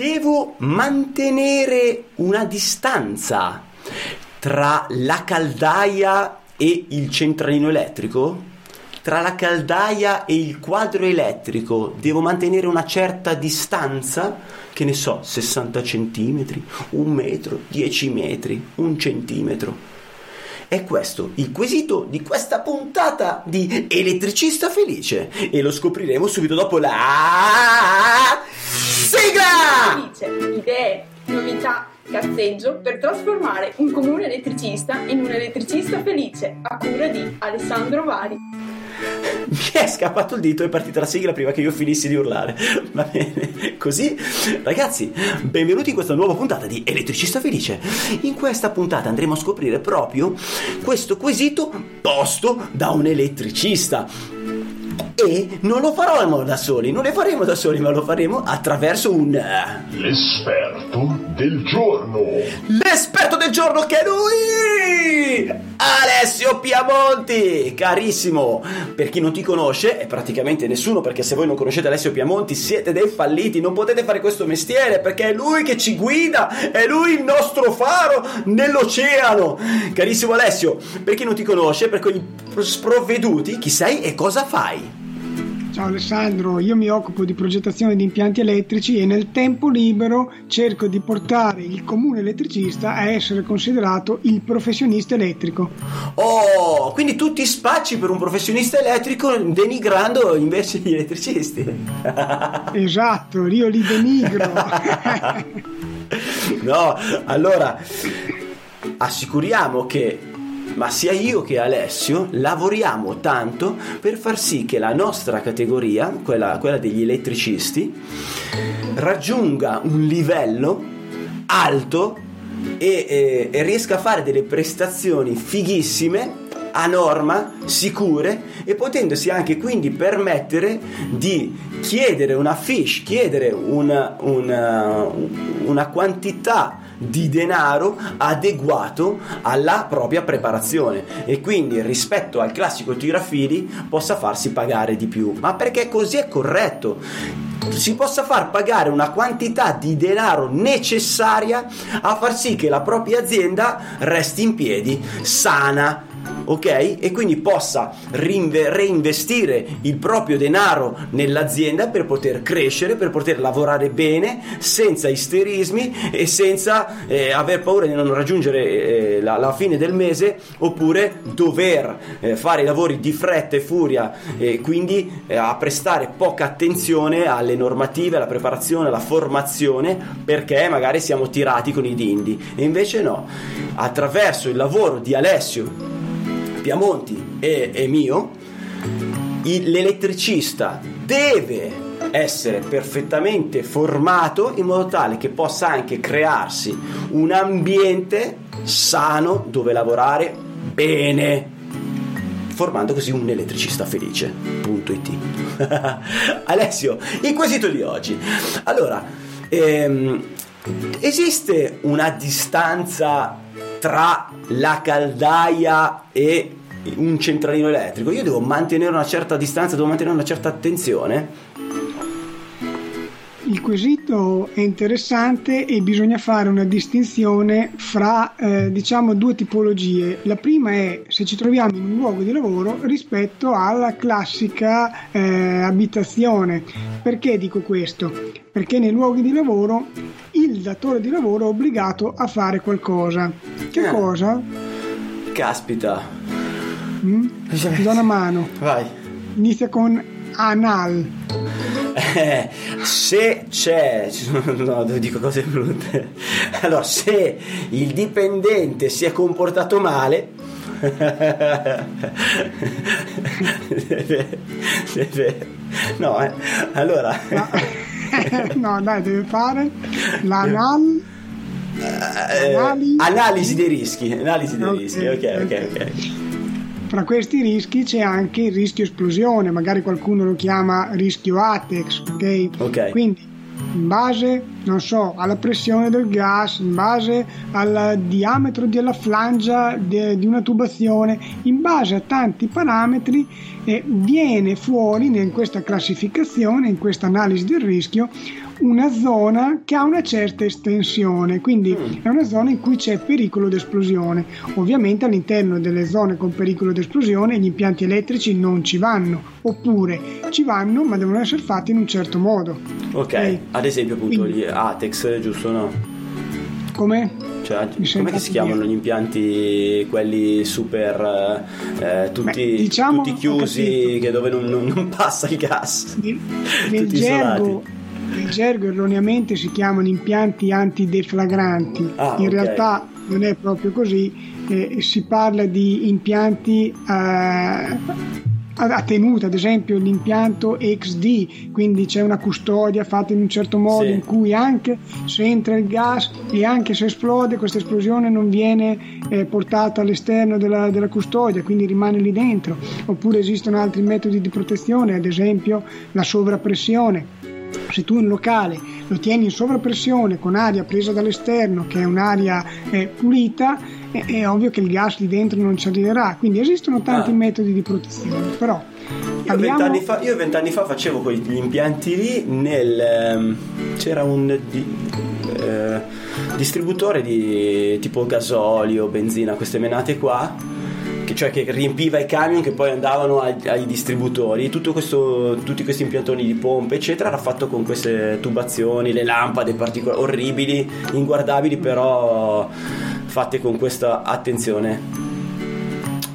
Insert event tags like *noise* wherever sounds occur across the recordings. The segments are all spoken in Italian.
devo mantenere una distanza tra la caldaia e il centralino elettrico? Tra la caldaia e il quadro elettrico devo mantenere una certa distanza? Che ne so, 60 centimetri, un metro, 10 metri, un centimetro. È questo il quesito di questa puntata di Elettricista Felice e lo scopriremo subito dopo la sigla! Felice, idee, novità, cazzeggio per trasformare un comune elettricista in un elettricista felice a cura di Alessandro Vari. Mi è scappato il dito e è partita la sigla prima che io finissi di urlare. Va bene, così ragazzi, benvenuti in questa nuova puntata di Elettricista Felice. In questa puntata andremo a scoprire proprio questo quesito posto da un elettricista e non lo faremo da soli, non le faremo da soli, ma lo faremo attraverso un... eh, L'esperto del giorno. L'esperto del giorno che è lui! Alessio Piamonti! Carissimo! Per chi non ti conosce, è praticamente nessuno, perché se voi non conoscete Alessio Piamonti siete dei falliti, non potete fare questo mestiere, perché è lui che ci guida, è lui il nostro faro nell'oceano! Carissimo Alessio, per chi non ti conosce, per quegli sprovveduti, chi sei e cosa fai? Ciao Alessandro, io mi occupo di progettazione di impianti elettrici e nel tempo libero cerco di portare il comune elettricista a essere considerato il professionista elettrico. Oh, quindi tu ti spacci per un professionista elettrico denigrando invece gli elettricisti. *laughs* Esatto, io li denigro. *laughs* No, allora assicuriamo che ma sia io che Alessio lavoriamo tanto per far sì che la nostra categoria, quella, quella degli elettricisti, raggiunga un livello alto e, e- e riesca a fare delle prestazioni fighissime a norma, sicure e potendosi anche quindi permettere di chiedere una fish, chiedere una, una, una quantità di denaro adeguato alla propria preparazione. E quindi rispetto al classico tirafili possa farsi pagare di più. Ma perché così è corretto? Si possa far pagare una quantità di denaro necessaria a far sì che la propria azienda resti in piedi sana ok? E quindi possa rinve- reinvestire il proprio denaro nell'azienda per poter crescere, per poter lavorare bene, senza isterismi e senza eh, aver paura di non raggiungere eh, la, la fine del mese oppure dover eh, fare i lavori di fretta e furia e quindi eh, a prestare poca attenzione alle normative, alla preparazione, alla formazione perché magari siamo tirati con i dindi e invece no, attraverso il lavoro di Alessio Piamonti e, e mio, il- l'elettricista deve essere perfettamente formato in modo tale che possa anche crearsi un ambiente sano dove lavorare bene formando così un elettricista felice. Punto it *laughs* Alessio il quesito di oggi. Allora ehm, esiste una distanza tra la caldaia e un centralino elettrico? Io devo mantenere una certa distanza devo mantenere una certa attenzione Il quesito è interessante e bisogna fare una distinzione fra eh, diciamo due tipologie. La prima è se ci troviamo in un luogo di lavoro rispetto alla classica eh, abitazione. Perché dico questo? Perché nei luoghi di lavoro il datore di lavoro è obbligato a fare qualcosa. Che Eh. cosa? caspita Mm? Ti do una mano. vai Inizia con anal. Eh, se c'è, no, dico cose brutte. Allora, se il dipendente si è comportato male, deve, deve- no, eh. allora, no, dai, deve fare l'anal. eh, Analisi. dei rischi, analisi dei rischi, ok, ok, ok. ok. Fra questi rischi c'è anche il rischio esplosione, magari qualcuno lo chiama rischio ATEX, ok? Ok. Quindi in base, non so, alla pressione del gas, in base al diametro della flangia de- di una tubazione, in base a tanti parametri eh, viene fuori in questa classificazione, in questa analisi del rischio, una zona che ha una certa estensione, quindi Mm. è una zona in cui c'è pericolo di esplosione. Ovviamente all'interno delle zone con pericolo di esplosione gli impianti elettrici non ci vanno, oppure ci vanno ma devono essere fatti in un certo modo. Ok, Ok. ad esempio appunto Quindi- gli Atex, giusto o no? Come? Cioè, come si chiamano gli impianti quelli super eh, tutti, Beh, diciamo- tutti chiusi dove non, non- non passa il gas? Nel, *laughs* nel Tutti gergo, isolati. Nel gergo erroneamente si chiamano impianti antideflagranti, Ah, in ok. realtà non è proprio così, eh, si parla di impianti eh, a a tenuta, ad esempio l'impianto XD, quindi c'è una custodia fatta in un certo modo Sì. in cui anche se entra il gas e anche se esplode, questa esplosione non viene eh, portata all'esterno della, della custodia, quindi rimane lì dentro. Oppure esistono altri metodi di protezione, ad esempio la sovrappressione. Se tu un locale lo tieni in sovrappressione con aria presa dall'esterno, che è un'aria eh, pulita, è, è ovvio che il gas lì dentro non ci arriverà. Quindi esistono tanti Ah. metodi di protezione. Però Io vent'anni fa, io vent'anni fa facevo quegli impianti lì nel... ehm, c'era un di- eh, distributore di tipo gasolio, benzina, queste menate qua, che, cioè che riempiva i camion che poi andavano ai, ai distributori. Tutto questo, tutti questi impiantoni di pompe, eccetera, era fatto con queste tubazioni, le lampade particolari, orribili, inguardabili, però fatte con questa attenzione.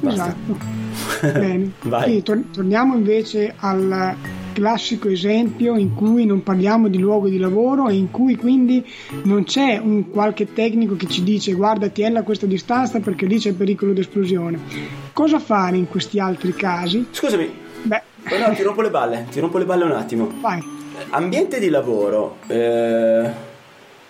Basta. Esatto. *laughs* Bene. Vai. Quindi tor- torniamo invece al classico esempio in cui non parliamo di luogo di lavoro e in cui quindi non c'è un qualche tecnico che ci dice guarda tiella a questa distanza perché lì c'è pericolo di esplosione. Cosa fare in questi altri casi? Scusami, Beh, Oh no, ti rompo le balle, ti rompo le balle un attimo. vai. Ambiente di lavoro, eh,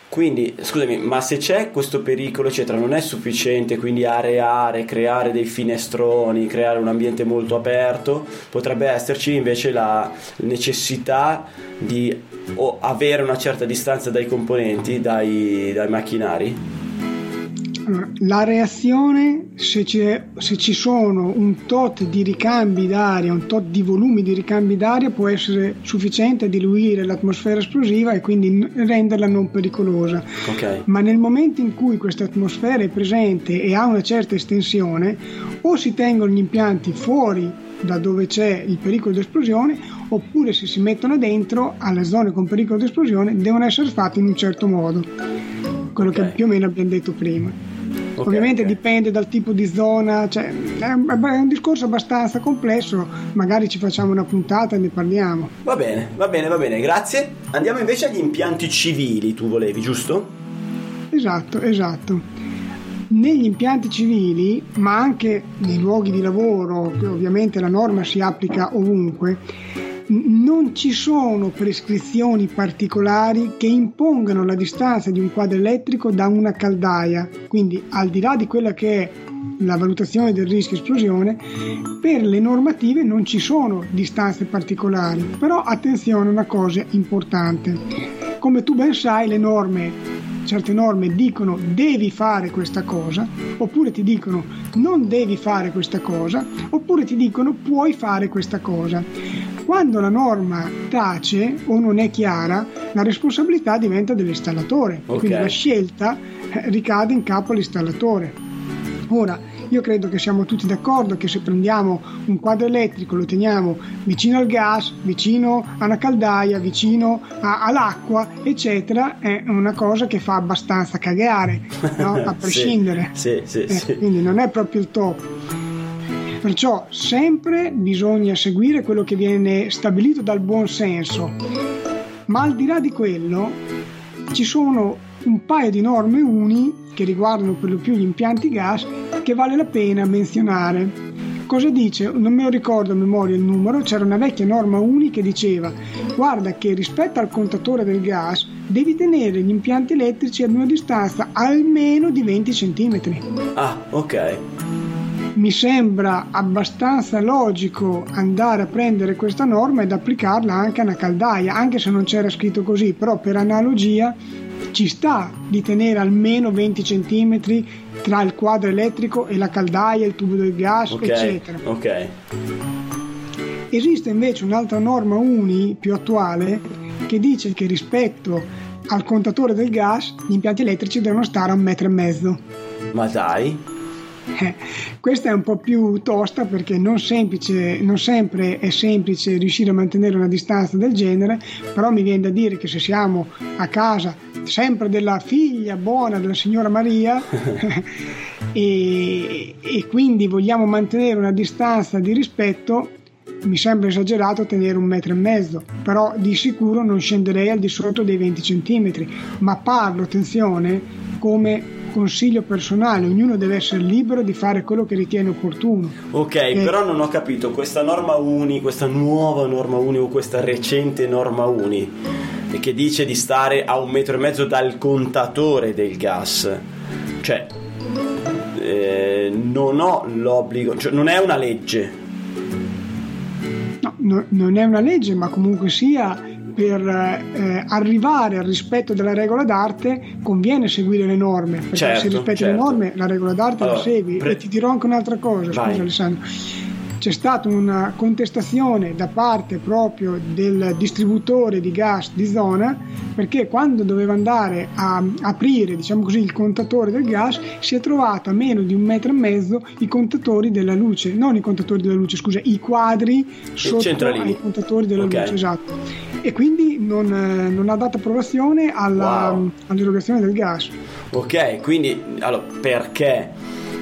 quindi scusami, ma se c'è questo pericolo, eccetera, non è sufficiente quindi areare, creare dei finestroni, creare un ambiente molto aperto, potrebbe esserci invece la necessità di avere una certa distanza dai componenti, dai, dai macchinari. La reazione, se, c'è- se ci sono un tot di ricambi d'aria, un tot di volumi di ricambi d'aria, può essere sufficiente a diluire l'atmosfera esplosiva e quindi renderla non pericolosa. Ok. Ma nel momento in cui questa atmosfera è presente e ha una certa estensione, o si tengono gli impianti fuori da dove c'è il pericolo di esplosione, oppure se si mettono dentro alle zone con pericolo di esplosione, devono essere fatti in un certo modo. Quello Ok. che più o meno abbiamo detto prima. Ok, Ovviamente ok. dipende dal tipo di zona, cioè, è un è un discorso abbastanza complesso, magari ci facciamo una puntata e ne parliamo. Va bene, va bene, va bene, grazie. Andiamo invece agli impianti civili, tu volevi, giusto? Esatto, esatto. Negli impianti civili, ma anche nei luoghi di lavoro, che ovviamente la norma si applica ovunque, non ci sono prescrizioni particolari che impongano la distanza di un quadro elettrico da una caldaia. Quindi, al di là di quella che è la valutazione del rischio esplosione, per le normative non ci sono distanze particolari. Però attenzione a una cosa importante. Come tu ben sai, le norme certe norme dicono devi fare questa cosa, oppure ti dicono non devi fare questa cosa, oppure ti dicono puoi fare questa cosa. Quando la norma tace o non è chiara, la responsabilità diventa dell'installatore, Ok. quindi la scelta eh, ricade in capo all'installatore. Ora, io credo che siamo tutti d'accordo che se prendiamo un quadro elettrico, lo teniamo vicino al gas, vicino a una caldaia, vicino a- all'acqua, eccetera, è una cosa che fa abbastanza cagare, no? *laughs* a Sì, prescindere. Sì, sì, Eh, sì. Quindi non è proprio il top. Perciò sempre bisogna seguire quello che viene stabilito dal buon senso. Ma al di là di quello ci sono un paio di norme uni che riguardano per lo più gli impianti gas che vale la pena menzionare. Cosa dice? Non me lo ricordo a memoria il numero, c'era una vecchia norma uni che diceva guarda che rispetto al contatore del gas devi tenere gli impianti elettrici ad una distanza almeno di 20 cm. Ah, ok. Mi sembra abbastanza logico andare a prendere questa norma ed applicarla anche a una caldaia, anche se non c'era scritto così, però per analogia ci sta di tenere almeno 20 cm tra il quadro elettrico e la caldaia, il tubo del gas, Ok, eccetera. ok. Esiste invece un'altra norma UNI più attuale che dice che rispetto al contatore del gas gli impianti elettrici devono stare a un metro e mezzo. Ma dai, *laughs* questa è un po' più tosta perché non, semplice, non sempre è semplice riuscire a mantenere una distanza del genere, però mi viene da dire che se siamo a casa sempre della figlia buona della signora Maria *laughs* *laughs* e, e quindi vogliamo mantenere una distanza di rispetto, mi sembra esagerato tenere un metro e mezzo, però di sicuro non scenderei al di sotto dei 20 centimetri, ma parlo, attenzione, come consiglio personale, ognuno deve essere libero di fare quello che ritiene opportuno. ok, Eh. però non ho capito questa norma uni, questa nuova norma uni o questa recente norma uni e che dice di stare a un metro e mezzo dal contatore del gas. Cioè, eh, non ho l'obbligo, cioè non è una legge. No, no- non è una legge, ma comunque sia per eh, arrivare al rispetto della regola d'arte conviene seguire le norme, perché Certo, se rispetti certo. le norme la regola d'arte Allora, la segui. pre- E ti dirò anche un'altra cosa, Vai. scusa Alessandro. C'è stata una contestazione da parte proprio del distributore di gas di zona perché quando doveva andare a aprire diciamo così, il contatore del gas si è trovato a meno di un metro e mezzo i contatori della luce, non i contatori della luce, scusa, i quadri sotto ai contatori della Ok. luce, esatto. E quindi non, non ha dato approvazione alla- Wow. all'erogazione del gas. Ok, quindi allora, perché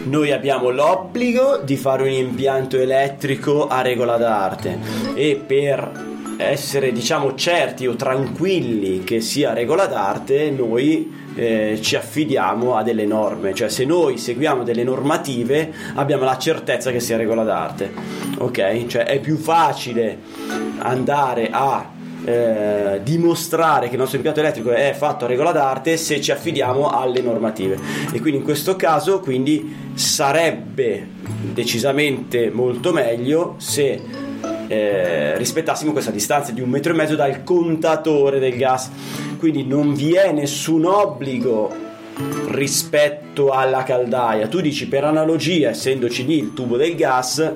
noi abbiamo l'obbligo di fare un impianto elettrico a regola d'arte. E per essere diciamo certi o tranquilli che sia regola d'arte noi eh, ci affidiamo a delle norme. Cioè se noi seguiamo delle normative abbiamo la certezza che sia regola d'arte. Ok? Cioè è più facile andare a eh, dimostrare che il nostro impianto elettrico è fatto a regola d'arte se ci affidiamo alle normative. E quindi in questo caso quindi sarebbe decisamente molto meglio se eh, rispettassimo questa distanza di un metro e mezzo dal contatore del gas. Quindi non vi è nessun obbligo rispetto alla caldaia. Tu dici per analogia essendoci lì il tubo del gas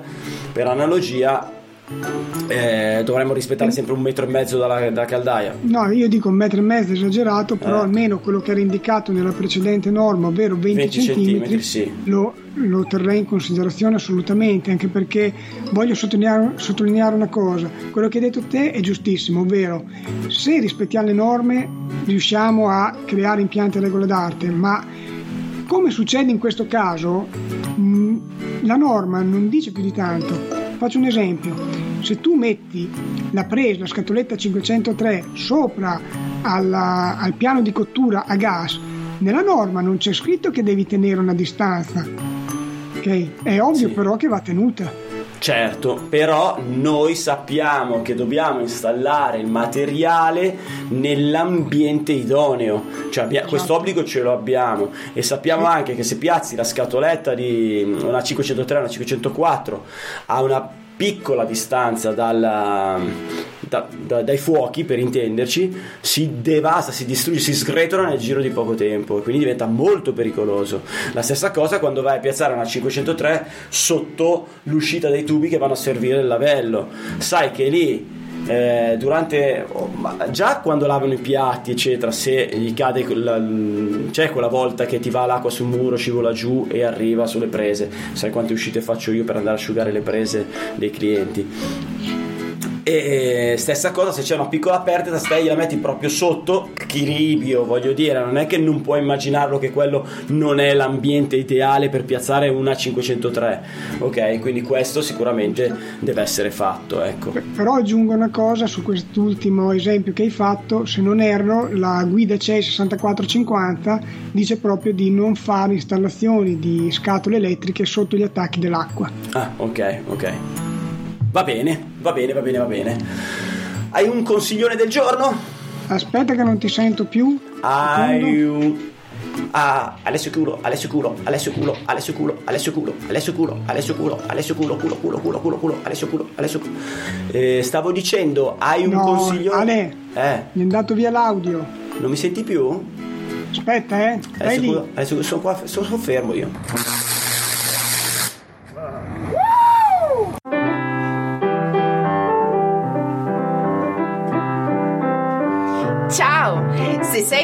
per analogia eh, dovremmo rispettare sempre un metro e mezzo dalla, dalla caldaia. No, io dico un metro e mezzo esagerato, però Eh. almeno quello che era indicato nella precedente norma, ovvero 20, 20 centimetri, sì. lo, lo terrei in considerazione assolutamente, anche perché voglio sottolineare, sottolineare una cosa, quello che hai detto te è giustissimo, ovvero se rispettiamo le norme riusciamo a creare impianti a regola d'arte, ma come succede in questo caso, mh, la norma non dice più di tanto. Faccio un esempio, se tu metti la presa, la scatoletta 503 sopra alla- al piano di cottura a gas, nella norma non c'è scritto che devi tenere una distanza. Ok? È ovvio Sì. però che va tenuta. Certo, però noi sappiamo che dobbiamo installare il materiale nell'ambiente idoneo, cioè abbia- questo obbligo ce lo abbiamo e sappiamo anche che se piazzi la scatoletta di una 503 una 504 a una piccola distanza dalla- da- da- dai fuochi per intenderci si devasta, si distrugge, si sgretola nel giro di poco tempo e quindi diventa molto pericoloso. La stessa cosa quando vai a piazzare una 503 sotto l'uscita dei tubi che vanno a servire il lavello. Sai che lì eh, durante già quando lavano i piatti eccetera se gli cade quella- c'è quella volta che ti va l'acqua sul muro scivola giù e arriva sulle prese. Sai quante uscite faccio io per andare a asciugare le prese dei clienti e stessa cosa se c'è una piccola perdita stai la metti proprio sotto chiribio voglio dire non è che non puoi immaginarlo che quello non è l'ambiente ideale per piazzare una 503 ok? Quindi questo sicuramente deve essere fatto ecco. Però aggiungo una cosa su quest'ultimo esempio che hai fatto, se non erro, la guida CEI 6450 dice proprio di non fare installazioni di scatole elettriche sotto gli attacchi dell'acqua. ah ok ok va bene va bene va bene va bene hai un consiglione del giorno? Aspetta che non ti sento più. Un Ah, Alessio culo, Alessio culo, Alessio culo, Alessio culo, Alessio culo, Alessio culo, Alessio culo, Alessio culo, culo, culo, culo, culo, culo, Alessio culo, Alessio culo. Eh, stavo dicendo, hai un No, consiglio? Ale. Eh, Mi è andato via l'audio. non mi senti più? Aspetta, eh. Alessio culo, sono qua, sono, sono fermo io.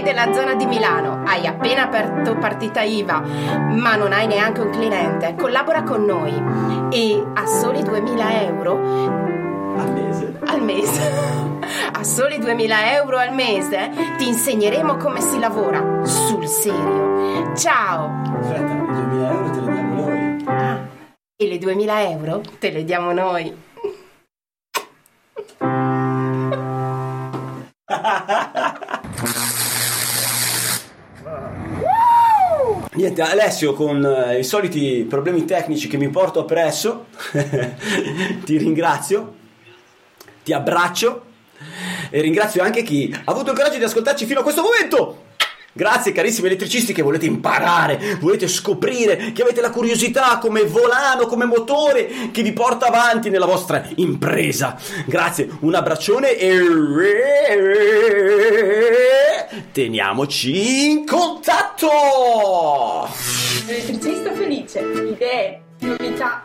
Della zona di Milano, hai appena aperto partita IVA, ma non hai neanche un cliente, collabora con noi e a soli 2000 euro Al mese. al mese, a soli 2000 euro al mese, ti insegneremo come si lavora sul serio. Ciao! Aspetta, i 2000 euro te li diamo noi. Ah, e le 2000 euro te le diamo noi. *laughs* Niente, Alessio con eh, i soliti problemi tecnici che mi porto appresso, *laughs* ti ringrazio, ti abbraccio e ringrazio anche chi ha avuto il coraggio di ascoltarci fino a questo momento. Grazie carissimi elettricisti che volete imparare, volete scoprire, che avete la curiosità come volano, come motore che vi porta avanti nella vostra impresa. Grazie, un abbraccione e teniamoci in contatto! Elettricista felice, idee, novità,